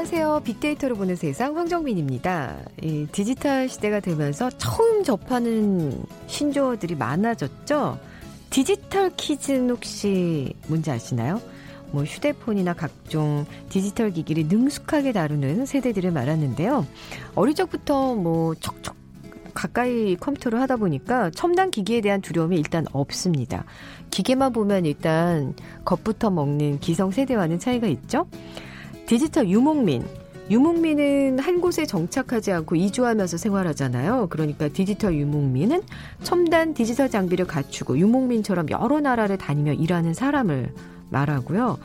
안녕하세요. 빅데이터로 보는 세상 황정민입니다. 이 디지털 시대가 되면서 처음 접하는 신조어들이 많아졌죠. 디지털 퀴즈는 혹시 뭔지 아시나요? 뭐 휴대폰이나 각종 디지털 기기를 능숙하게 다루는 세대들을 말하는데요. 어릴 적부터 뭐 척척 가까이 컴퓨터를 하다 보니까 첨단 기기에 대한 두려움이 일단 없습니다. 기계만 보면 일단 겁부터 먹는 기성 세대와는 차이가 있죠. 디지털 유목민. 유목민은 한 곳에 정착하지 않고 이주하면서 생활하잖아요. 그러니까 디지털 유목민은 첨단 디지털 장비를 갖추고 유목민처럼 여러 나라를 다니며 일하는 사람을 말하고요.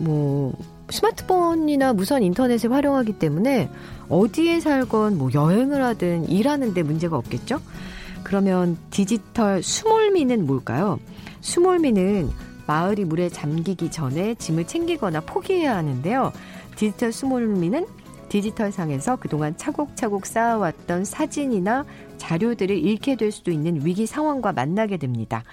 뭐 스마트폰이나 무선 인터넷을 활용하기 때문에 어디에 살건 뭐 여행을 하든 일하는데 문제가 없겠죠? 그러면 디지털 수몰미는 뭘까요? 수몰미는 마을이 물에 잠기기 전에 짐을 챙기거나 포기해야 하는데요. 디지털 수몰미는 디지털 상에서 그동안 차곡차곡 쌓아왔던 사진이나 자료들을 잃게 될 수도 있는 위기 상황과 만나게 됩니다.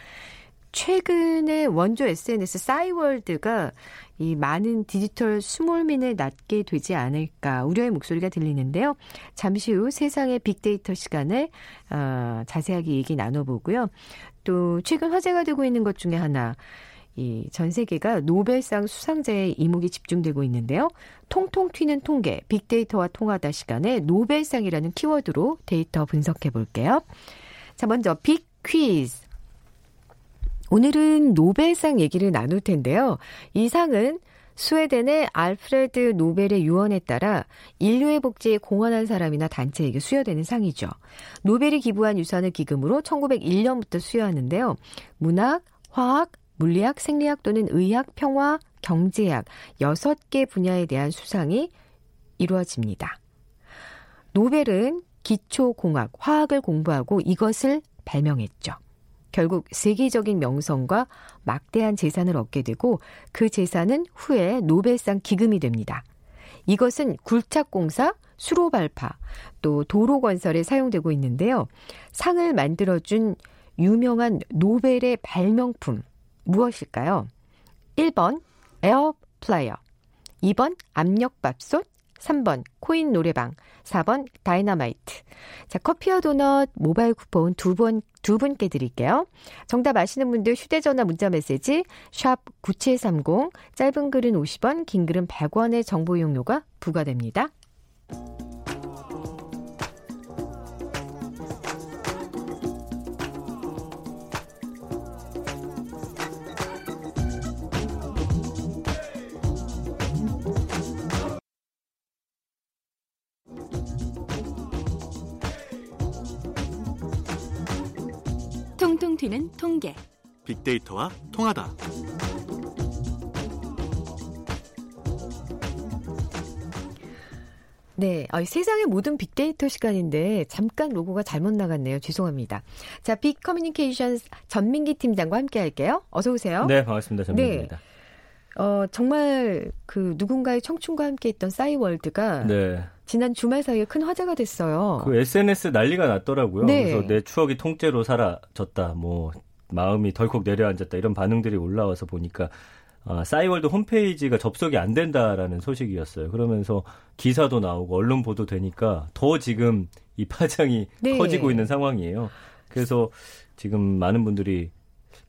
최근에 원조 SNS 싸이월드가 이 많은 디지털 수몰민을 낳게 되지 않을까 우려의 목소리가 들리는데요. 잠시 후 세상의 빅데이터 시간에 어, 자세하게 얘기 나눠보고요. 또 최근 화제가 되고 있는 것 중에 하나 이 전 세계가 노벨상 수상자의 이목이 집중되고 있는데요. 통통 튀는 통계, 빅데이터와 통하다 시간에 노벨상이라는 키워드로 데이터 분석해 볼게요. 자, 먼저 빅 퀴즈. 오늘은 노벨상 얘기를 나눌 텐데요. 이 상은 스웨덴의 알프레드 노벨의 유언에 따라 인류의 복지에 공헌한 사람이나 단체에게 수여되는 상이죠. 노벨이 기부한 유산을 기금으로 1901년부터 수여하는데요. 문학, 화학, 물리학, 생리학 또는 의학, 평화, 경제학 6개 분야에 대한 수상이 이루어집니다. 노벨은 기초공학, 화학을 공부하고 이것을 발명했죠. 결국 세계적인 명성과 막대한 재산을 얻게 되고 그 재산은 후에 노벨상 기금이 됩니다. 이것은 굴착공사, 수로발파, 또 도로 건설에 사용되고 있는데요. 상을 만들어준 유명한 노벨의 발명품 무엇일까요? 1번 에어프라이어, 2번 압력밥솥, 3번 코인 노래방, 4번 다이너마이트. 자, 커피와 도넛 모바일 쿠폰 두 번, 두 분께 드릴게요. 정답 아시는 분들 휴대전화 문자 메시지 샵 9730, 짧은 글은 50원, 긴 글은 100원의 정보 이용료가 부과됩니다. 튀는 통계. 빅데이터와 통하다. 네, 어, 세상의 모든 빅데이터 시간인데 잠깐 로고가 잘못 나갔네요. 죄송합니다. 자, 빅 커뮤니케이션 전민기 팀장과 함께 할게요. 어서 오세요. 네, 반갑습니다. 전민기입니다. 네. 어, 정말 그 누군가의 청춘과 함께 했던 싸이월드가 네. 지난 주말 사이에 큰 화제가 됐어요. 그 SNS 난리가 났더라고요. 네. 그래서 내 추억이 통째로 사라졌다. 뭐 마음이 덜컥 내려앉았다. 이런 반응들이 올라와서 보니까 아, 싸이월드 홈페이지가 접속이 안 된다라는 소식이었어요. 그러면서 기사도 나오고 언론 보도 되니까 더 지금 이 파장이 네. 커지고 있는 상황이에요. 그래서 지금 많은 분들이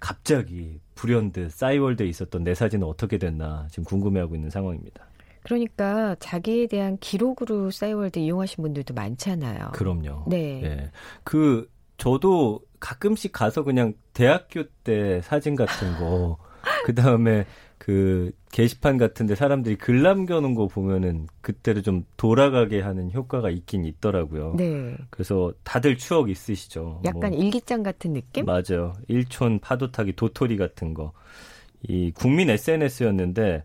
갑자기 불현듯 싸이월드에 있었던 내 사진은 어떻게 됐나 지금 궁금해하고 있는 상황입니다. 그러니까 자기에 대한 기록으로 싸이월드 이용하신 분들도 많잖아요. 그럼요. 네. 네. 그 저도 가끔씩 가서 그냥 대학교 때 사진 같은 거, 그 다음에 그 게시판 같은데 사람들이 글 남겨놓은 거 보면은 그때를 좀 돌아가게 하는 효과가 있긴 있더라고요. 네. 그래서 다들 추억 있으시죠. 약간 뭐, 일기장 같은 느낌? 맞아요. 일촌 파도 타기 도토리 같은 거. 이 국민 SNS였는데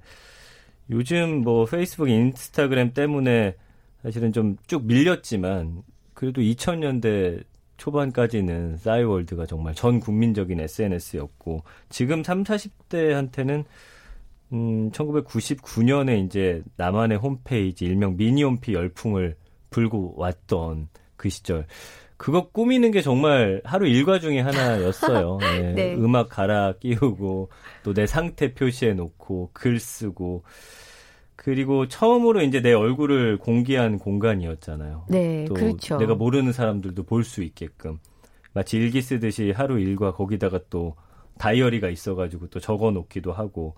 요즘 뭐 페이스북, 인스타그램 때문에 사실은 좀 쭉 밀렸지만 그래도 2000년대 초반까지는 싸이월드가 정말 전 국민적인 SNS였고 지금 3, 40대한테는 음, 1999년에 이제 나만의 홈페이지 일명 미니홈피 열풍을 불고 왔던 그 시절. 그거 꾸미는 게 정말 하루 일과 중에 하나였어요. 네. 네. 음악 갈아 끼우고 또 내 상태 표시해 놓고 글 쓰고 그리고 처음으로 이제 내 얼굴을 공개한 공간이었잖아요. 네, 또 그렇죠. 내가 모르는 사람들도 볼 수 있게끔 마치 일기 쓰듯이 하루 일과 거기다가 또 다이어리가 있어가지고 또 적어 놓기도 하고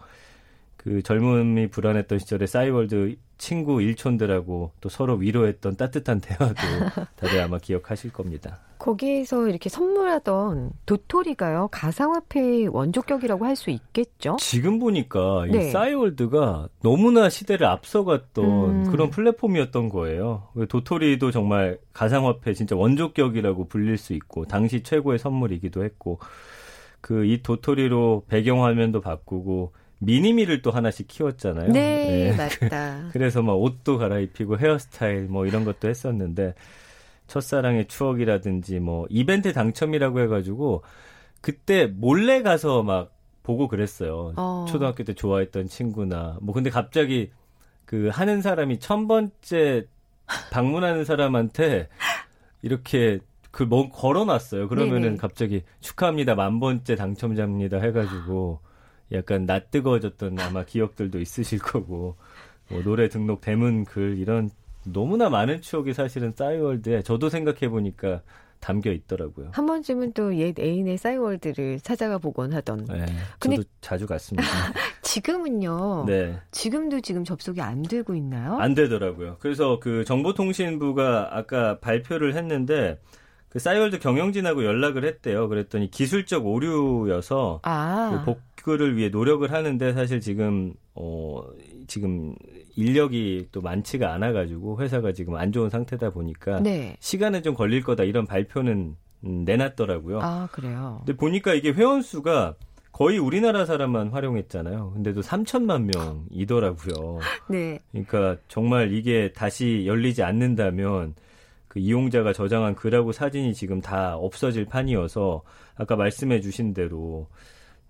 그 젊음이 불안했던 시절에 싸이월드 친구 일촌들하고 또 서로 위로했던 따뜻한 대화도 다들 아마 기억하실 겁니다. 거기에서 이렇게 선물하던 도토리가요 가상화폐의 원조격이라고 할 수 있겠죠? 지금 보니까 네. 이 싸이월드가 너무나 시대를 앞서갔던 음. 그런 플랫폼이었던 거예요. 그 도토리도 정말 가상화폐 진짜 원조격이라고 불릴 수 있고 당시 최고의 선물이기도 했고 그 이 도토리로 배경화면도 바꾸고 미니미를 또 하나씩 키웠잖아요. 네, 예. 맞다. 그래서 막 옷도 갈아입히고 헤어스타일 뭐 이런 것도 했었는데 첫사랑의 추억이라든지 뭐 이벤트 당첨이라고 해가지고 그때 몰래 가서 막 보고 그랬어요. 어. 초등학교 때 좋아했던 친구나 뭐 근데 갑자기 그 하는 사람이 천 번째 방문하는 사람한테 이렇게 그뭐 걸어놨어요. 그러면은 네네. 갑자기 축하합니다 만 번째 당첨자입니다 해가지고 약간 낯뜨거워졌던 아마 기억들도 있으실 거고 뭐 노래 등록 대문 글 이런 너무나 많은 추억이 사실은 싸이월드에 저도 생각해 보니까 담겨 있더라고요. 한 번쯤은 또 옛 애인의 싸이월드를 찾아가 보곤 하던. 네, 근데- 저도 자주 갔습니다. 지금은요. 네. 지금도 지금 접속이 안 되고 있나요? 안 되더라고요. 그래서 그 정보통신부가 아까 발표를 했는데 그 싸이월드 경영진하고 연락을 했대요. 그랬더니 기술적 오류여서 아, 그 복구를 위해 노력을 하는데 사실 지금 어 지금 인력이 또 많지가 않아 가지고 회사가 지금 안 좋은 상태다 보니까 네. 시간은 좀 걸릴 거다 이런 발표는 음, 내놨더라고요. 아, 그래요. 근데 보니까 이게 회원 수가 거의 우리나라 사람만 활용했잖아요. 근데도 3천만 명이더라고요. 네. 그러니까 정말 이게 다시 열리지 않는다면 그 이용자가 저장한 글하고 사진이 지금 다 없어질 판이어서 아까 말씀해 주신 대로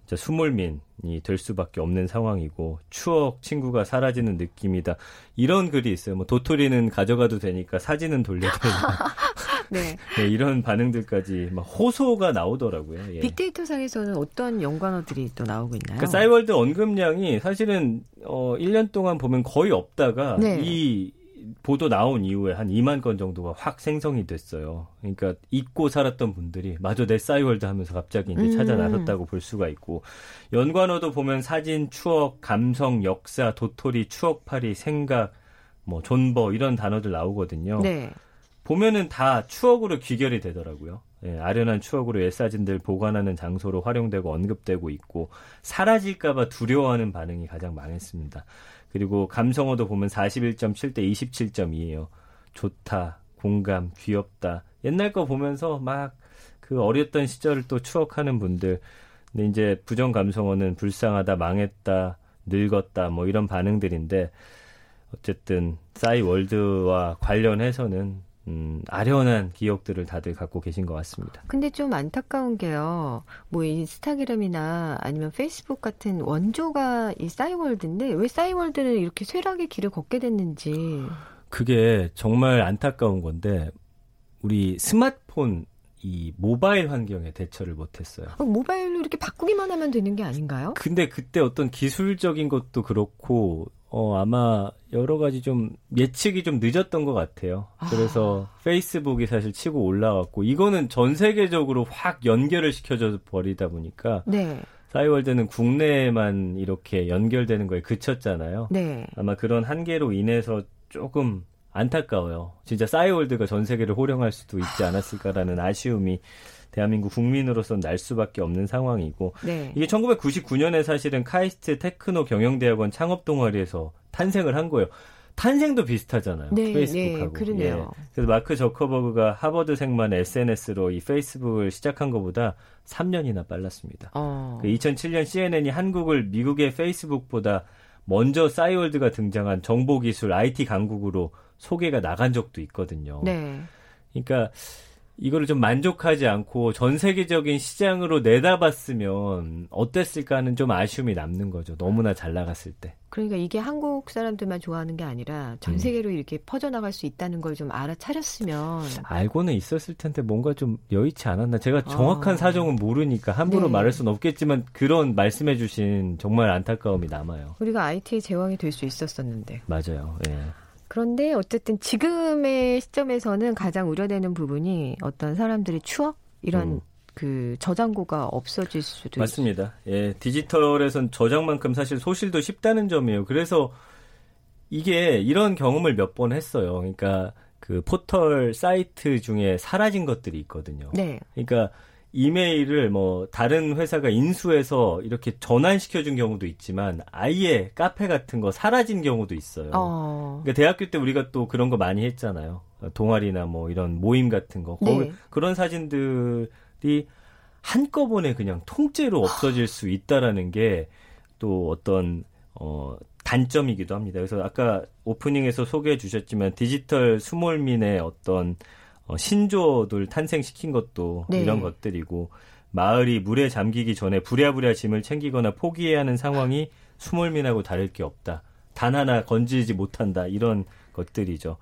진짜 수몰민이 될 수밖에 없는 상황이고 추억 친구가 사라지는 느낌이다. 이런 글이 있어요. 뭐 도토리는 가져가도 되니까 사진은 돌려달라. 네. 네, 이런 반응들까지 막 호소가 나오더라고요. 예. 빅데이터 상에서는 어떤 연관어들이 또 나오고 있나요? 그러니까 싸이월드 언급량이 사실은 어 1년 동안 보면 거의 없다가 네. 이 보도 나온 이후에 한 2만 건 정도가 확 생성이 됐어요. 그러니까 잊고 살았던 분들이 마저 내 싸이월드 하면서 갑자기 이제 찾아 음. 나섰다고 볼 수가 있고 연관어도 보면 사진, 추억, 감성, 역사, 도토리, 추억팔이, 생각, 뭐 존버 이런 단어들 나오거든요. 네. 보면은 다 추억으로 귀결이 되더라고요. 예, 아련한 추억으로 옛 사진들 보관하는 장소로 활용되고 언급되고 있고 사라질까봐 두려워하는 반응이 가장 많았습니다. 그리고 감성어도 보면 41.7 대 27.2예요. 좋다, 공감, 귀엽다. 옛날 거 보면서 막 그 어렸던 시절을 또 추억하는 분들. 근데 이제 부정 감성어는 불쌍하다, 망했다, 늙었다, 뭐 이런 반응들인데 어쨌든 싸이 월드와 관련해서는 음, 아련한 기억들을 다들 갖고 계신 것 같습니다. 근데 좀 안타까운 게요. 뭐 인스타그램이나 아니면 페이스북 같은 원조가 이 싸이월드인데 왜 싸이월드는 이렇게 쇠락의 길을 걷게 됐는지. 그게 정말 안타까운 건데 우리 스마트폰 이 모바일 환경에 대처를 못했어요. 어, 모바일로 이렇게 바꾸기만 하면 되는 게 아닌가요? 근데 그때 어떤 기술적인 것도 그렇고 어 아마 여러 가지 좀 예측이 좀 늦었던 것 같아요. 그래서 페이스북이 사실 치고 올라왔고 이거는 전 세계적으로 확 연결을 시켜줘 버리다 보니까 네. 싸이월드는 국내에만 이렇게 연결되는 거에 그쳤잖아요. 네. 아마 그런 한계로 인해서 조금 안타까워요. 진짜 싸이월드가 전 세계를 호령할 수도 있지 않았을까라는 아쉬움이 대한민국 국민으로서 날 수밖에 없는 상황이고 네. 이게 1999년에 사실은 카이스트 테크노 경영대학원 창업 동아리에서 탄생을 한 거예요. 탄생도 비슷하잖아요. 네, 페이스북하고. 네, 그러네요. 예. 그래서 마크 저커버그가 하버드생만 SNS로 이 페이스북을 시작한 것보다 3년이나 빨랐습니다. 어. 그 2007년 CNN이 한국을 미국의 페이스북보다 먼저 싸이월드가 등장한 정보기술 IT 강국으로 소개가 나간 적도 있거든요. 네. 그러니까 이거를 좀 만족하지 않고 전 세계적인 시장으로 내다봤으면 어땠을까 하는 좀 아쉬움이 남는 거죠. 너무나 잘 나갔을 때. 그러니까 이게 한국 사람들만 좋아하는 게 아니라 전 음. 세계로 이렇게 퍼져나갈 수 있다는 걸 좀 알아차렸으면 알고는 있었을 텐데 뭔가 좀 여의치 않았나. 제가 정확한 아. 사정은 모르니까 함부로 네. 말할 수는 없겠지만 그런 말씀해 주신 정말 안타까움이 남아요. 우리가 IT의 제왕이 될 수 있었었는데. 맞아요. 예. 그런데 어쨌든 지금의 시점에서는 가장 우려되는 부분이 어떤 사람들의 추억 이런 음. 그 저장고가 없어질 수도 맞습니다. 예, 디지털에선 저장만큼 사실 소실도 쉽다는 점이에요. 그래서 이게 이런 경험을 몇 번 했어요. 그러니까 그 포털 사이트 중에 사라진 것들이 있거든요. 네. 그러니까 이메일을 뭐 다른 회사가 인수해서 이렇게 전환시켜 준 경우도 있지만 아예 카페 같은 거 사라진 경우도 있어요. 어. 그러니까 대학교 때 우리가 또 그런 거 많이 했잖아요. 동아리나 뭐 이런 모임 같은 거. 네. 그런 사진들이 한꺼번에 그냥 통째로 없어질 수 있다라는 게 또 어떤 어 단점이기도 합니다. 그래서 아까 오프닝에서 소개해 주셨지만 디지털 스몰민의 어떤 어, 신조들 탄생시킨 것도 네. 이런 것들이고 마을이 물에 잠기기 전에 부랴부랴 짐을 챙기거나 포기해야 하는 상황이 스몰민하고 다를 게 없다. 단 하나 건지지 못한다. 이런 것들이죠.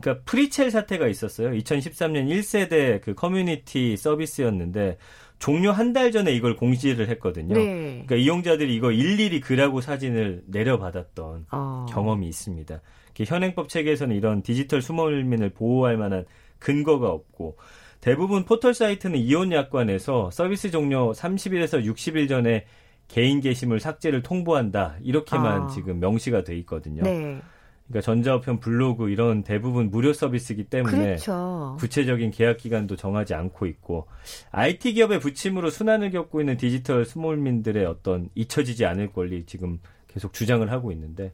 그러니까 프리첼 사태가 있었어요. 2013년 1세대 그 커뮤니티 서비스였는데 종료 한 달 전에 이걸 공지를 했거든요. 네. 그러니까 이용자들이 이거 일일이 글하고 사진을 내려받았던 어. 경험이 있습니다. 현행법 체계에서는 이런 디지털 수몰민을 보호할 만한 근거가 없고 대부분 포털 사이트는 이용 약관에서 서비스 종료 30일에서 60일 전에 개인 게시물 삭제를 통보한다 이렇게만 아. 지금 명시가 돼 있거든요. 네. 그러니까 전자우편, 블로그 이런 대부분 무료 서비스이기 때문에 그렇죠. 구체적인 계약 기간도 정하지 않고 있고 IT 기업의 부침으로 순환을 겪고 있는 디지털 스몰민들의 어떤 잊혀지지 않을 권리 지금 계속 주장을 하고 있는데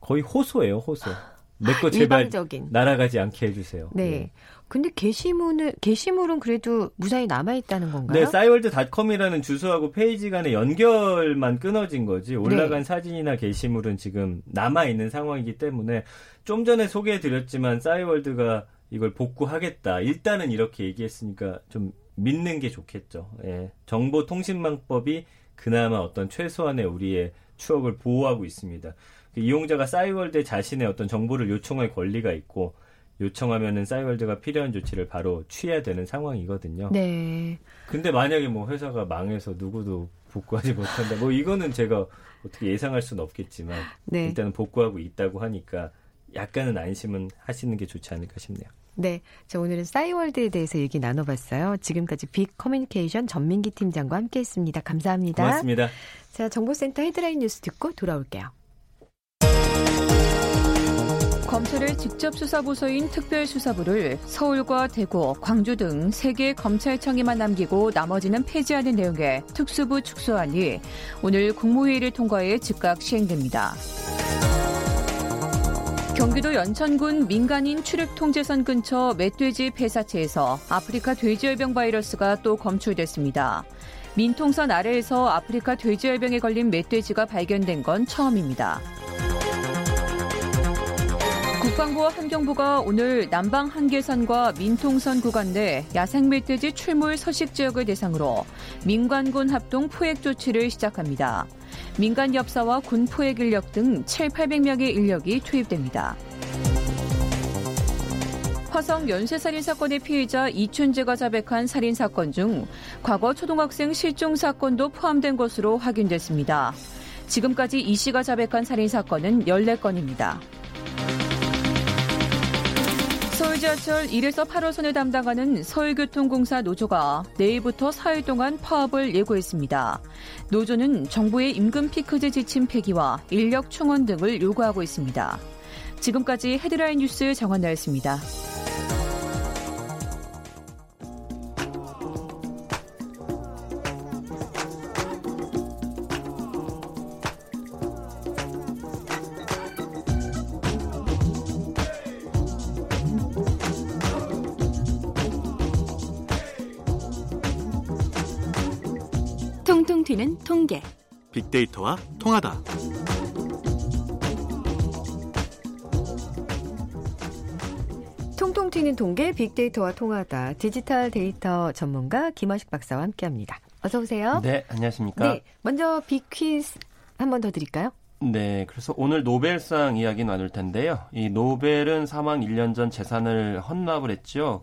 거의 호소예요, 호소. 내 거 제발 일방적인. 날아가지 않게 해주세요. 네. 네. 근데 게시물은 게시물은 그래도 무사히 남아 있다는 건가요? 네, 싸이월드닷컴이라는 주소하고 페이지 간의 연결만 끊어진 거지 올라간 네. 사진이나 게시물은 지금 남아 있는 상황이기 때문에 좀 전에 소개해 드렸지만 싸이월드가 이걸 복구하겠다. 일단은 이렇게 얘기했으니까 좀 믿는 게 좋겠죠. 예. 정보통신망법이 그나마 어떤 최소한의 우리의 추억을 보호하고 있습니다. 그 이용자가 싸이월드에 자신의 어떤 정보를 요청할 권리가 있고 요청하면은 싸이월드가 필요한 조치를 바로 취해야 되는 상황이거든요. 네. 근데 만약에 뭐 회사가 망해서 누구도 복구하지 못한다. 뭐 이거는 제가 어떻게 예상할 수는 없겠지만 네. 일단은 복구하고 있다고 하니까 약간은 안심은 하시는 게 좋지 않을까 싶네요. 네. 자, 오늘은 싸이월드에 대해서 얘기 나눠봤어요. 지금까지 빅 커뮤니케이션 전민기 팀장과 함께 했습니다. 감사합니다. 고맙습니다. 자, 정보센터 헤드라인 뉴스 듣고 돌아올게요. 검찰의 직접 수사 부서인 특별수사부를 서울과 대구, 광주 등 세 개 검찰청에만 남기고 나머지는 폐지하는 내용의 특수부 축소안이 오늘 국무회의를 통과해 즉각 시행됩니다. 경기도 연천군 민간인 출입 통제선 근처 멧돼지 폐사체에서 아프리카 돼지열병 바이러스가 또 검출됐습니다. 민통선 아래에서 아프리카 돼지열병에 걸린 멧돼지가 발견된 건 처음입니다. 국방부와 환경부가 오늘 남방 한계선과 민통선 구간 내 야생 멧돼지 출몰 서식 지역을 대상으로 민관군 합동 포획 조치를 시작합니다. 민간 엽사와 군 포획 인력 등 7, 800명의 인력이 투입됩니다. 화성 연쇄살인 사건의 피해자 이춘재가 자백한 살인 사건 중 과거 초등학생 실종 사건도 포함된 것으로 확인됐습니다. 지금까지 이 씨가 자백한 살인 사건은 14건입니다. 서울 지하철 1에서 8호선을 담당하는 서울교통공사 노조가 내일부터 4일 동안 파업을 예고했습니다. 노조는 정부의 임금 피크제 지침 폐기와 인력 충원 등을 요구하고 있습니다. 지금까지 헤드라인 뉴스 정한나였습니다. 빅데이터와 통하다. 통통 튀는 통계 빅데이터와 통하다 디지털 데이터 전문가 김원식 박사와 함께합니다. 어서 오세요. 네, 안녕하십니까? 네, 먼저 빅퀴즈 한 번 더 드릴까요? 네, 그래서 오늘 노벨상 이야기 나눌 텐데요. 이 노벨은 사망 1년 전 재산을 헌납을 했죠.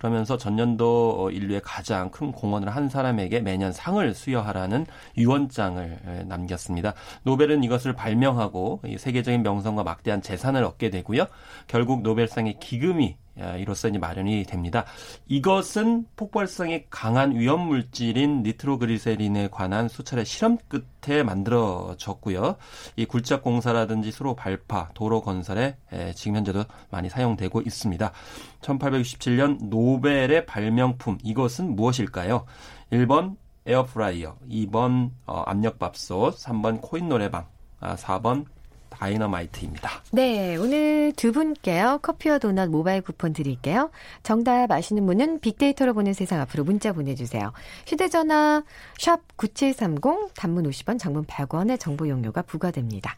그러면서 전년도 어, 인류의 가장 큰 공헌을 한 사람에게 매년 상을 수여하라는 유언장을 남겼습니다. 노벨은 이것을 발명하고 세계적인 명성과 막대한 재산을 얻게 되고요. 결국 노벨상의 기금이 이로써 이제 마련이 됩니다. 이것은 폭발성이 강한 위험 물질인 니트로그리세린에 관한 수차례 실험 끝에 만들어졌고요. 이 굴착 공사라든지 수로 발파, 도로 건설에 지금 현재도 많이 사용되고 있습니다. 1867년 노벨의 발명품 이것은 무엇일까요? 1번 에어프라이어, 2번 어, 압력밥솥, 3번 코인 노래방, 아, 4번 다이너마이트입니다. 네, 오늘 두 분께요. 커피와 도넛 모바일 쿠폰 드릴게요. 정답 아시는 분은 빅데이터로 보는 세상 앞으로 문자 보내주세요. 휴대전화 샵 9730 단문 50원 장문 100원의 정보 이용료가 부과됩니다.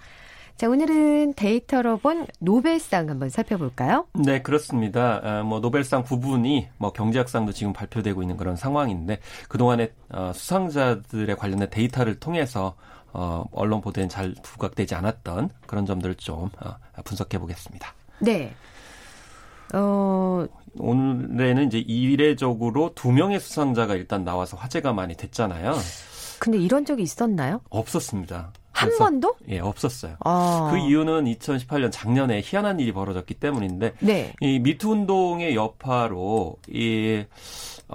자, 오늘은 데이터로 본 노벨상 한번 살펴볼까요? 네, 그렇습니다. 아, 뭐 노벨상 부분이 뭐 경제학상도 지금 발표되고 있는 그런 상황인데 그동안에 어, 수상자들의 관련된 데이터를 통해서 어, 언론 보도엔 잘 부각되지 않았던 그런 점들을 좀 어, 분석해 보겠습니다. 네. 어... 오늘에는 이제 이례적으로 두 명의 수상자가 일단 나와서 화제가 많이 됐잖아요. 근데 이런 적이 있었나요? 없었습니다. 한 번도? 예, 없었어요. 아. 그 이유는 2018년 작년에 희한한 일이 벌어졌기 때문인데 네. 이 미투 운동의 여파로 이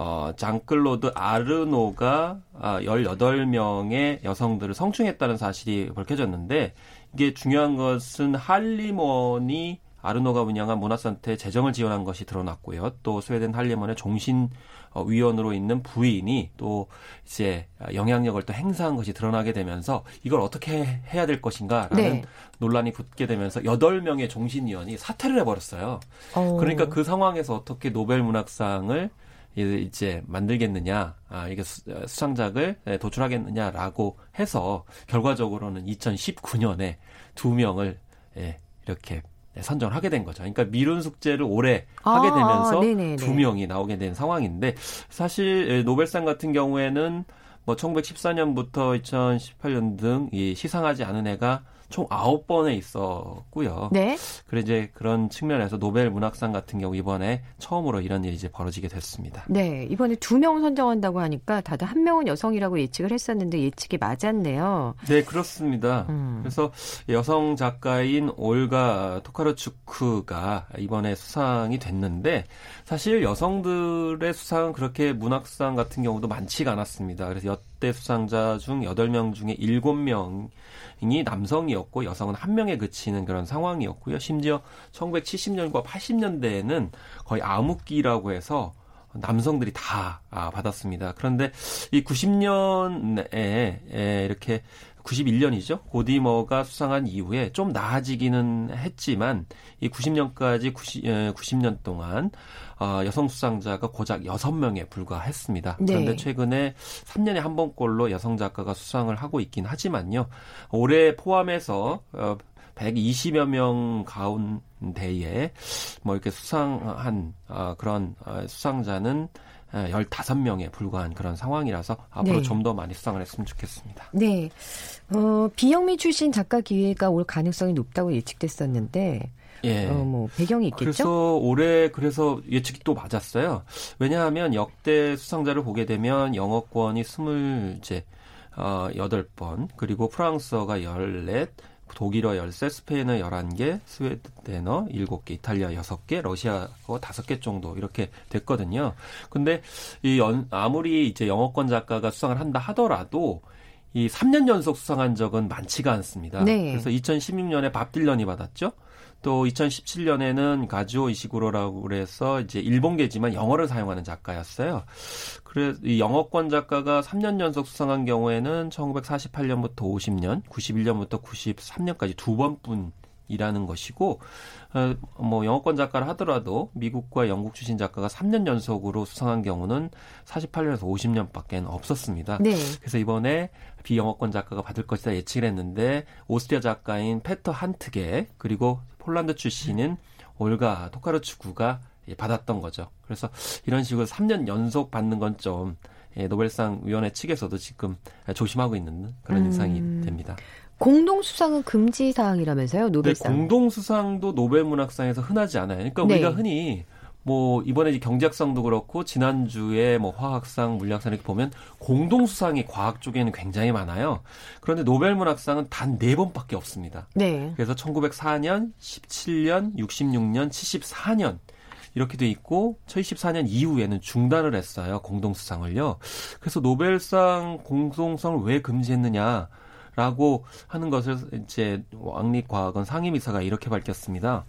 어, 장클로드 아르노가 아, 18명의 여성들을 성추행했다는 사실이 밝혀졌는데 이게 중요한 것은 할리먼이 아르노가 운영한 문화센터에 재정을 지원한 것이 드러났고요. 또 스웨덴 할리먼의 종신 어, 위원으로 있는 부인이 또 이제 영향력을 또 행사한 것이 드러나게 되면서 이걸 어떻게 해야 될 것인가라는 네. 논란이 붙게 되면서 여덟 명의 종신 위원이 사퇴를 해버렸어요. 오. 어. 그러니까 그 상황에서 어떻게 노벨 문학상을 이제 만들겠느냐, 아, 이게 수, 상작을 네, 도출하겠느냐라고 해서 결과적으로는 2019년에 두 명을 예, 이렇게 선정을 하게 된 거죠. 그러니까 미룬 숙제를 오래 아, 하게 되면서 네네네. 두 명이 나오게 된 상황인데 사실 노벨상 같은 경우에는 뭐 1914년부터 2018년 등 이 시상하지 않은 애가 총 아홉 번에 있었고요. 네. 그래 이제 그런 측면에서 노벨 문학상 같은 경우 이번에 처음으로 이런 일이 이제 벌어지게 됐습니다. 네. 이번에 두 명 선정한다고 하니까 다들 한 명은 여성이라고 예측을 했었는데 예측이 맞았네요. 네, 그렇습니다. 음. 그래서 여성 작가인 올가 토카르추크가 이번에 수상이 됐는데 사실 여성들의 수상은 그렇게 문학상 같은 경우도 많지가 않았습니다. 그래서 여대 수상자 중 8명 중에 7명 이 남성이었고 여성은 한 명에 그치는 그런 상황이었고요. 심지어 1970년과 80년대에는 거의 암흑기라고 해서 남성들이 다 아, 받았습니다. 그런데 이 90년에 이렇게 91년이죠. 고디머가 수상한 이후에 좀 나아지기는 했지만 이 90년까지 90, 90년 동안 어, 여성 수상자가 고작 6명에 불과했습니다. 네. 그런데 최근에 3년에 한 번꼴로 여성 작가가 수상을 하고 있긴 하지만요. 올해 포함해서 어, 120여 명 가운데에 뭐 이렇게 수상한 어, 그런 어, 수상자는 15명에 불과한 그런 상황이라서 앞으로 네. 좀더 많이 수상을 했으면 좋겠습니다. 네. 어, 비영미 출신 작가 기회가 올 가능성이 높다고 예측됐었는데 예. 어, 뭐 배경이 있겠죠. 그래서 올해 그래서 예측이 또 맞았어요. 왜냐하면 역대 수상자를 보게 되면 영어권이 스물 이제 어, 8번, 그리고 프랑스어가 14, 독일어 13, 스페인어 11개, 스웨덴어 7개, 이탈리아 6개, 러시아어 5개 정도 이렇게 됐거든요. 근데 이 연, 아무리 이제 영어권 작가가 수상을 한다 하더라도 이 3년 연속 수상한 적은 많지가 않습니다. 네. 그래서 2016년에 밥 딜런이 받았죠. 또 2017년에는 가즈오 이시구로라고 그래서 이제 일본계지만 영어를 사용하는 작가였어요. 그래 이 영어권 작가가 3년 연속 수상한 경우에는 1948년부터 50년, 91년부터 93년까지 두 번뿐 이라는 것이고 어, 뭐 영어권 작가를 하더라도 미국과 영국 출신 작가가 3년 연속으로 수상한 경우는 48년에서 50년밖에 없었습니다. 네. 그래서 이번에 비영어권 작가가 받을 것이다 예측을 했는데 오스트리아 작가인 페터 한트게 그리고 폴란드 출신인 올가 토카르추구가 받았던 거죠. 그래서 이런 식으로 3년 연속 받는 건좀 예, 노벨상 위원회 측에서도 지금 조심하고 있는 그런 음. 인상이 됩니다. 공동 수상은 금지 사항이라면서요, 노벨상? 네, 공동 수상도 노벨 문학상에서 흔하지 않아요. 그러니까 네. 우리가 흔히 뭐 이번에 이제 경제학상도 그렇고 지난주에 뭐 화학상, 물리학상 이렇게 보면 공동 수상이 과학 쪽에는 굉장히 많아요. 그런데 노벨 문학상은 단 네 번밖에 없습니다. 네. 그래서 1904년, 17년, 66년, 74년 이렇게 돼 있고 2014년 이후에는 중단을 했어요. 공동 수상을요. 그래서 노벨상 공동성을 왜 금지했느냐? 라고 하는 것을 이제 왕립과학원 상임이사가 이렇게 밝혔습니다.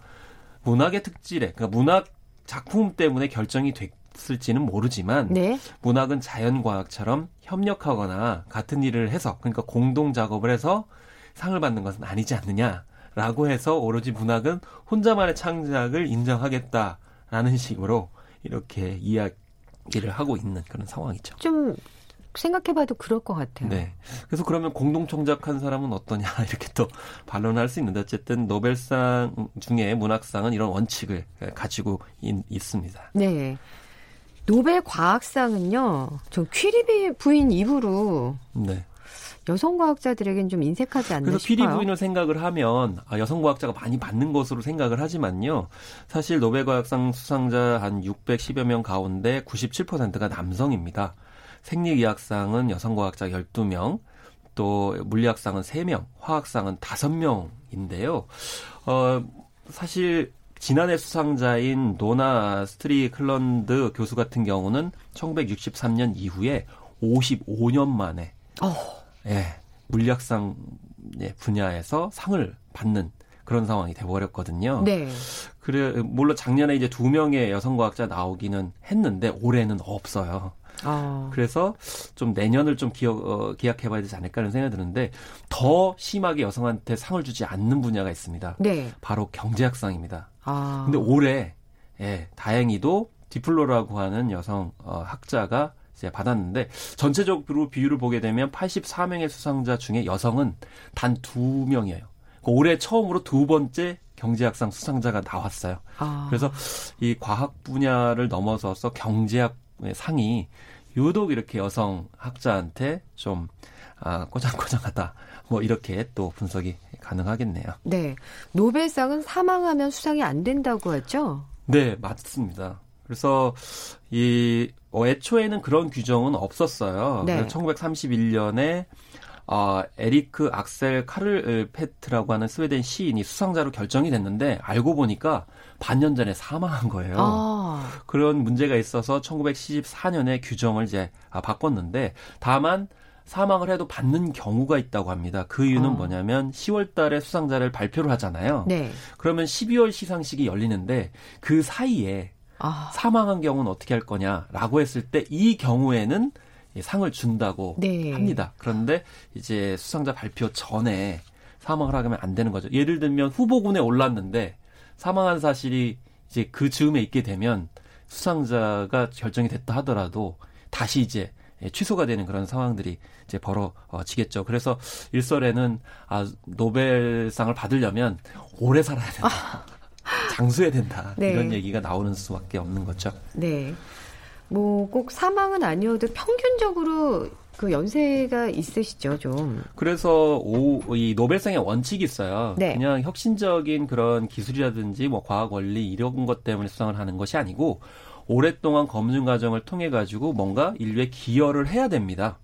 문학의 특질에, 그러니까 문학 작품 때문에 결정이 됐을지는 모르지만 네. 문학은 자연과학처럼 협력하거나 같은 일을 해서 그러니까 공동 작업을 해서 상을 받는 것은 아니지 않느냐라고 해서 오로지 문학은 혼자만의 창작을 인정하겠다라는 식으로 이렇게 이야기를 하고 있는 그런 상황이죠. 좀 생각해봐도 그럴 것 같아요. 네. 그래서 그러면 공동 총작한 사람은 어떠냐 이렇게 또 반론할 수 있는데 어쨌든 노벨상 중에 문학상은 이런 원칙을 가지고 있, 습니다 네. 노벨 과학상은요, 좀 퀴리비 부인 이후로 네. 여성 과학자들에겐 좀 인색하지 않나 그래서 싶어요. 피리 부인을 생각을 하면 아, 여성 과학자가 많이 받는 것으로 생각을 하지만요. 사실 노벨 과학상 수상자 한 610여 명 가운데 97%가 남성입니다. 생리의학상은 여성과학자 12명, 또 물리학상은 3명, 화학상은 5명인데요. 어, 사실 지난해 수상자인 도나 스트리클런드 교수 같은 경우는 1963년 이후에 55년 만에 어. 예, 물리학상 예, 분야에서 상을 받는 그런 상황이 돼버렸거든요. 네. 그래 물론 작년에 이제 두 명의 여성 과학자 나오기는 했는데 올해는 없어요. 아. 그래서 좀 내년을 좀 기억, 어, 기약해봐야 되지 않을까 하는 생각이 드는데 더 심하게 여성한테 상을 주지 않는 분야가 있습니다. 네. 바로 경제학상입니다. 아. 근데 올해 예, 다행히도 디플로라고 하는 여성 어, 학자가 이제 받았는데 전체적으로 비율을 보게 되면 84명의 수상자 중에 여성은 단 두 명이에요. 그러니까 올해 처음으로 두 번째 경제학상 수상자가 나왔어요. 아. 그래서 이 과학 분야를 넘어서서 경제학 상이 유독 이렇게 여성 학자한테 좀 아, 꼬장꼬장하다. 뭐 이렇게 또 분석이 가능하겠네요. 네. 노벨상은 사망하면 수상이 안 된다고 하죠? 네, 맞습니다. 그래서 이 어, 애초에는 그런 규정은 없었어요. 네. 1931년에 어, 에리크 악셀 카를 페트라고 하는 스웨덴 시인이 수상자로 결정이 됐는데 알고 보니까 반년 전에 사망한 거예요. 아. 그런 문제가 있어서 1974년에 규정을 이제 아, 바꿨는데 다만 사망을 해도 받는 경우가 있다고 합니다. 그 이유는 어. 뭐냐면 10월 달에 수상자를 발표를 하잖아요. 네. 그러면 12월 시상식이 열리는데 그 사이에 아. 사망한 경우는 어떻게 할 거냐라고 했을 때 이 경우에는 상을 준다고 네. 합니다. 그런데 이제 수상자 발표 전에 사망을 하면 안 되는 거죠. 예를 들면 후보군에 올랐는데 사망한 사실이 이제 그 즈음에 있게 되면 수상자가 결정이 됐다 하더라도 다시 이제 취소가 되는 그런 상황들이 이제 벌어지겠죠. 그래서 일설에는 아 노벨상을 받으려면 오래 살아야 된다. 아. 장수해야 된다. 네. 이런 얘기가 나오는 수밖에 없는 거죠. 네. 뭐 꼭 사망은 아니어도 평균적으로 그 연세가 있으시죠, 좀. 그래서 오, 이 노벨상의 원칙이 있어요. 네. 그냥 혁신적인 그런 기술이라든지 뭐 과학 원리 이런 것 때문에 수상을 하는 것이 아니고 오랫동안 검증 과정을 통해 가지고 뭔가 인류에 기여를 해야 됩니다.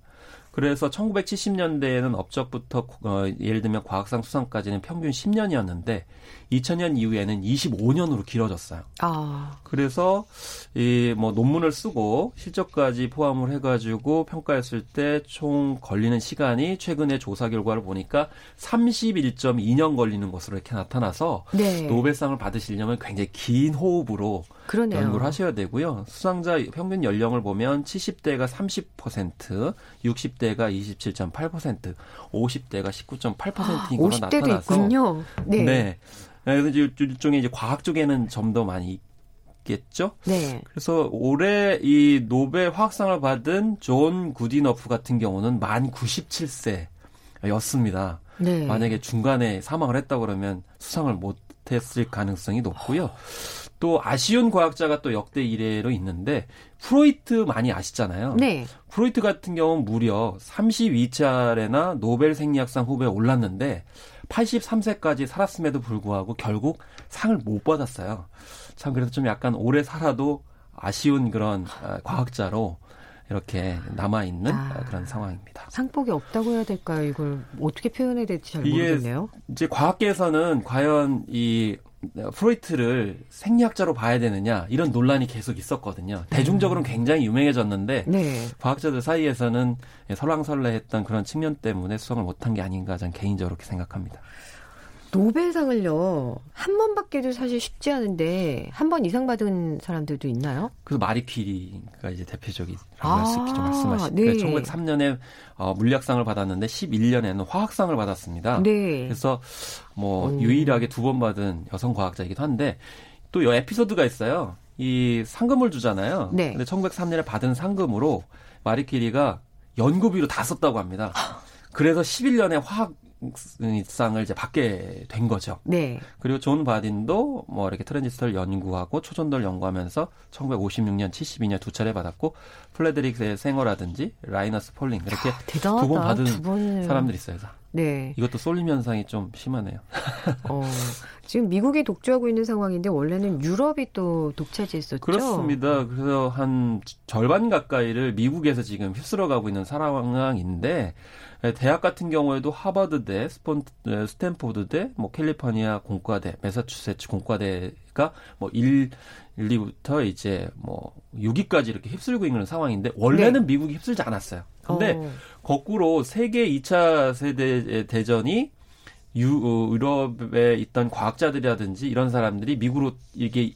그래서 1970년대에는 업적부터 어, 예를 들면 과학상 수상까지는 평균 10년이었는데 2000년 이후에는 25년으로 길어졌어요. 아. 그래서 이 뭐 논문을 쓰고 실적까지 포함을 해가지고 평가했을 때 총 걸리는 시간이 최근에 조사 결과를 보니까 31.2년 걸리는 것으로 이렇게 나타나서 네. 노벨상을 받으시려면 굉장히 긴 호흡으로 그러네요. 연구를 하셔야 되고요. 수상자 평균 연령을 보면 70대가 30%, 60대가 27.8%, 50대가 19.8%인 걸로 나타나서 있군요. 네. 네. 그래서 일종의 이제 과학 쪽에는 좀더 많이 있겠죠. 네. 그래서 올해 이 노벨 화학상을 받은 존 구디너프 같은 경우는 만 97세였습니다. 네. 만약에 중간에 사망을 했다 그러면 수상을 못 했을 가능성이 높고요. 또 아쉬운 과학자가 또 역대 이래로 있는데 프로이트 많이 아시잖아요. 네. 프로이트 같은 경우는 무려 32차례나 노벨 생리학상 후보에 올랐는데 83세까지 살았음에도 불구하고 결국 상을 못 받았어요. 참 그래서 좀 약간 오래 살아도 아쉬운 그런 아, 과학자로 이렇게 남아 있는 아, 그런 상황입니다. 상복이 없다고 해야 될까요? 이걸 어떻게 표현해야 될지 잘 모르겠네요. 이제 과학계에서는 과연 이 프로이트를 생리학자로 봐야 되느냐 이런 논란이 계속 있었거든요. 대중적으로는 음. 굉장히 유명해졌는데 네. 과학자들 사이에서는 설왕설래했던 그런 측면 때문에 수상을 못한 게 아닌가 저는 개인적으로 그렇게 생각합니다. 노벨상을요 한 번 받기도 사실 쉽지 않은데 한 번 이상 받은 사람들도 있나요? 그래서 마리 퀴리가 이제 대표적이라고 아, 할수 있죠 말씀하신. 네. 1903년에 어, 물리학상을 받았는데 11년에는 화학상을 받았습니다. 네. 그래서 뭐 음. 유일하게 두 번 받은 여성 과학자이기도 한데 또 이 에피소드가 있어요. 이 상금을 주잖아요. 네. 근데 1903년에 받은 상금으로 마리 퀴리가 연구비로 다 썼다고 합니다. 그래서 11년에 화학 상을 이제 받게 된 거죠. 네. 그리고 존 바딘도 뭐 이렇게 트랜지스터를 연구하고 초전도를 연구하면서 1956년, 72년 두 차례 받았고 프레드릭 생어라든지 라이너스 폴링 이렇게 아, 두번 받은 두 사람들이 있어요. 네. 이것도 쏠림 현상이 좀 심하네요. 어, 지금 미국이 독주하고 있는 상황인데 원래는 유럽이 또 독차지했었죠. 그렇습니다. 그래서 한 절반 가까이를 미국에서 지금 휩쓸어가고 있는 상황인데 대학 같은 경우에도 하버드대, 스폰, 스탠포드대, 뭐 캘리포니아 공과대, 매사추세츠 공과대가 뭐 1, 1, 2부터 이제 뭐 6위까지 이렇게 휩쓸고 있는 상황인데 원래는 네. 미국이 휩쓸지 않았어요. 근데 어. 거꾸로 세계 2차 세대 대전이 유, 어, 유럽에 있던 과학자들이라든지 이런 사람들이 미국으로 이게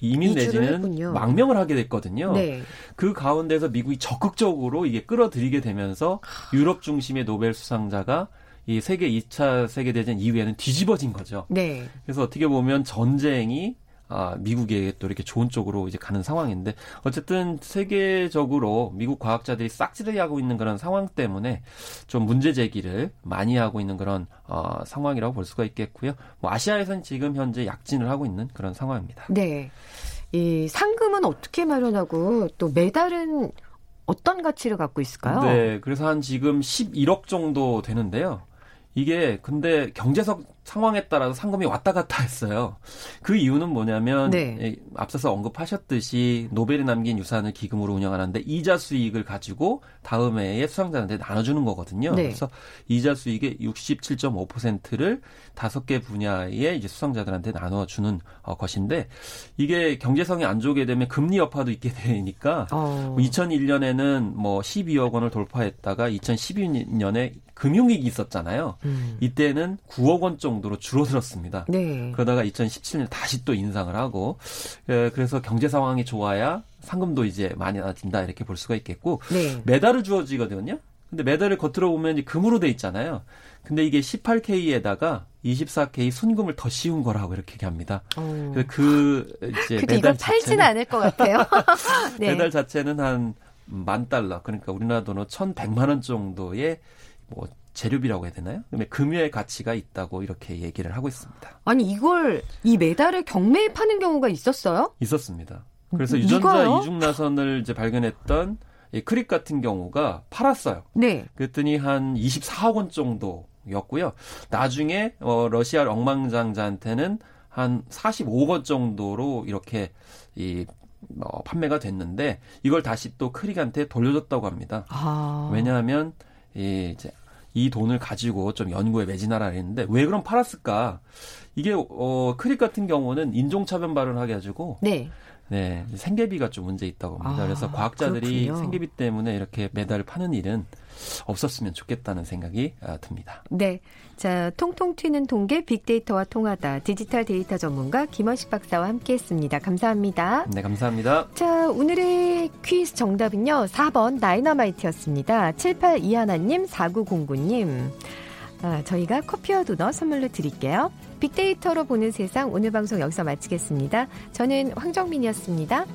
이민 내지는 했군요. 망명을 하게 됐거든요. 네. 그 가운데서 미국이 적극적으로 이게 끌어들이게 되면서 유럽 중심의 노벨 수상자가 이 세계 2차 세계대전 이후에는 뒤집어진 거죠. 네. 그래서 어떻게 보면 전쟁이 아, 미국에 또 이렇게 좋은 쪽으로 이제 가는 상황인데 어쨌든 세계적으로 미국 과학자들이 싹쓸이 하고 있는 그런 상황 때문에 좀 문제 제기를 많이 하고 있는 그런 어, 상황이라고 볼 수가 있겠고요. 뭐 아시아에서는 지금 현재 약진을 하고 있는 그런 상황입니다. 네. 이 상금은 어떻게 마련하고 또 메달은 어떤 가치를 갖고 있을까요? 네, 그래서 한 지금 11억 정도 되는데요. 이게 근데 경제적 상황에 따라서 상금이 왔다 갔다 했어요. 그 이유는 뭐냐면 네. 앞서서 언급하셨듯이 노벨이 남긴 유산을 기금으로 운영하는데 이자 수익을 가지고 다음 해에 수상자한테 나눠주는 거거든요. 네. 그래서 이자 수익의 67.5%를 다섯 개 분야의 이제 수상자들한테 나눠주는 어, 것인데 이게 경제성이 안 좋게 되면 금리 여파도 있게 되니까 어. 2001년에는 뭐 12억 원을 돌파했다가 2012년에 금융위기 있었잖아요. 음. 이때는 9억 원 정도 정도로 줄어들었습니다. 네. 그러다가 2017년 다시 또 인상을 하고 예, 그래서 경제 상황이 좋아야 상금도 이제 많이 나아진다 이렇게 볼 수가 있겠고 네. 메달을 주어지거든요. 근데 메달을 겉으로 보면 금으로 돼 있잖아요. 근데 이게 18K에다가 24K 순금을 더 씌운 거라고 이렇게 얘기합니다. 어. 그 이제 메달 팔지는 않을 것 같아요. 네. 메달 자체는 한 만 달러 그러니까 우리나라 돈으로 1,100만 원 정도의 뭐 재료비라고 해야 되나요? 금유의 가치가 있다고 이렇게 얘기를 하고 있습니다. 아니 이걸 이 메달을 경매에 파는 경우가 있었어요? 있었습니다. 그래서 유전자 누가요? 이중 나선을 이제 발견했던 이 크릭 같은 경우가 팔았어요. 네. 그랬더니 한 24억 원 정도였고요. 나중에 어 러시아 엉망장자한테는 한 45억 원 정도로 이렇게 이 어, 판매가 됐는데 이걸 다시 또 크릭한테 돌려줬다고 합니다. 아. 왜냐하면 이 이제 이 돈을 가지고 좀 연구에 매진하라 했는데 왜 그럼 팔았을까? 이게 어 크릭 같은 경우는 인종차별 발언을 해 가지고 네. 네, 생계비가 좀 문제 있다고 합니다. 아, 그래서 과학자들이 그렇군요. 생계비 때문에 이렇게 메달을 파는 일은 없었으면 좋겠다는 생각이 아, 듭니다. 네. 자, 통통 튀는 통계 빅데이터와 통하다 디지털 데이터 전문가 김원식 박사와 함께 했습니다. 감사합니다. 네, 감사합니다. 자, 오늘의 퀴즈 정답은요. 4번 다이너마이트였습니다. 7821님, 4909님. 아, 저희가 커피와 도넛 선물로 드릴게요. 빅데이터로 보는 세상 오늘 방송 여기서 마치겠습니다. 저는 황정민이었습니다.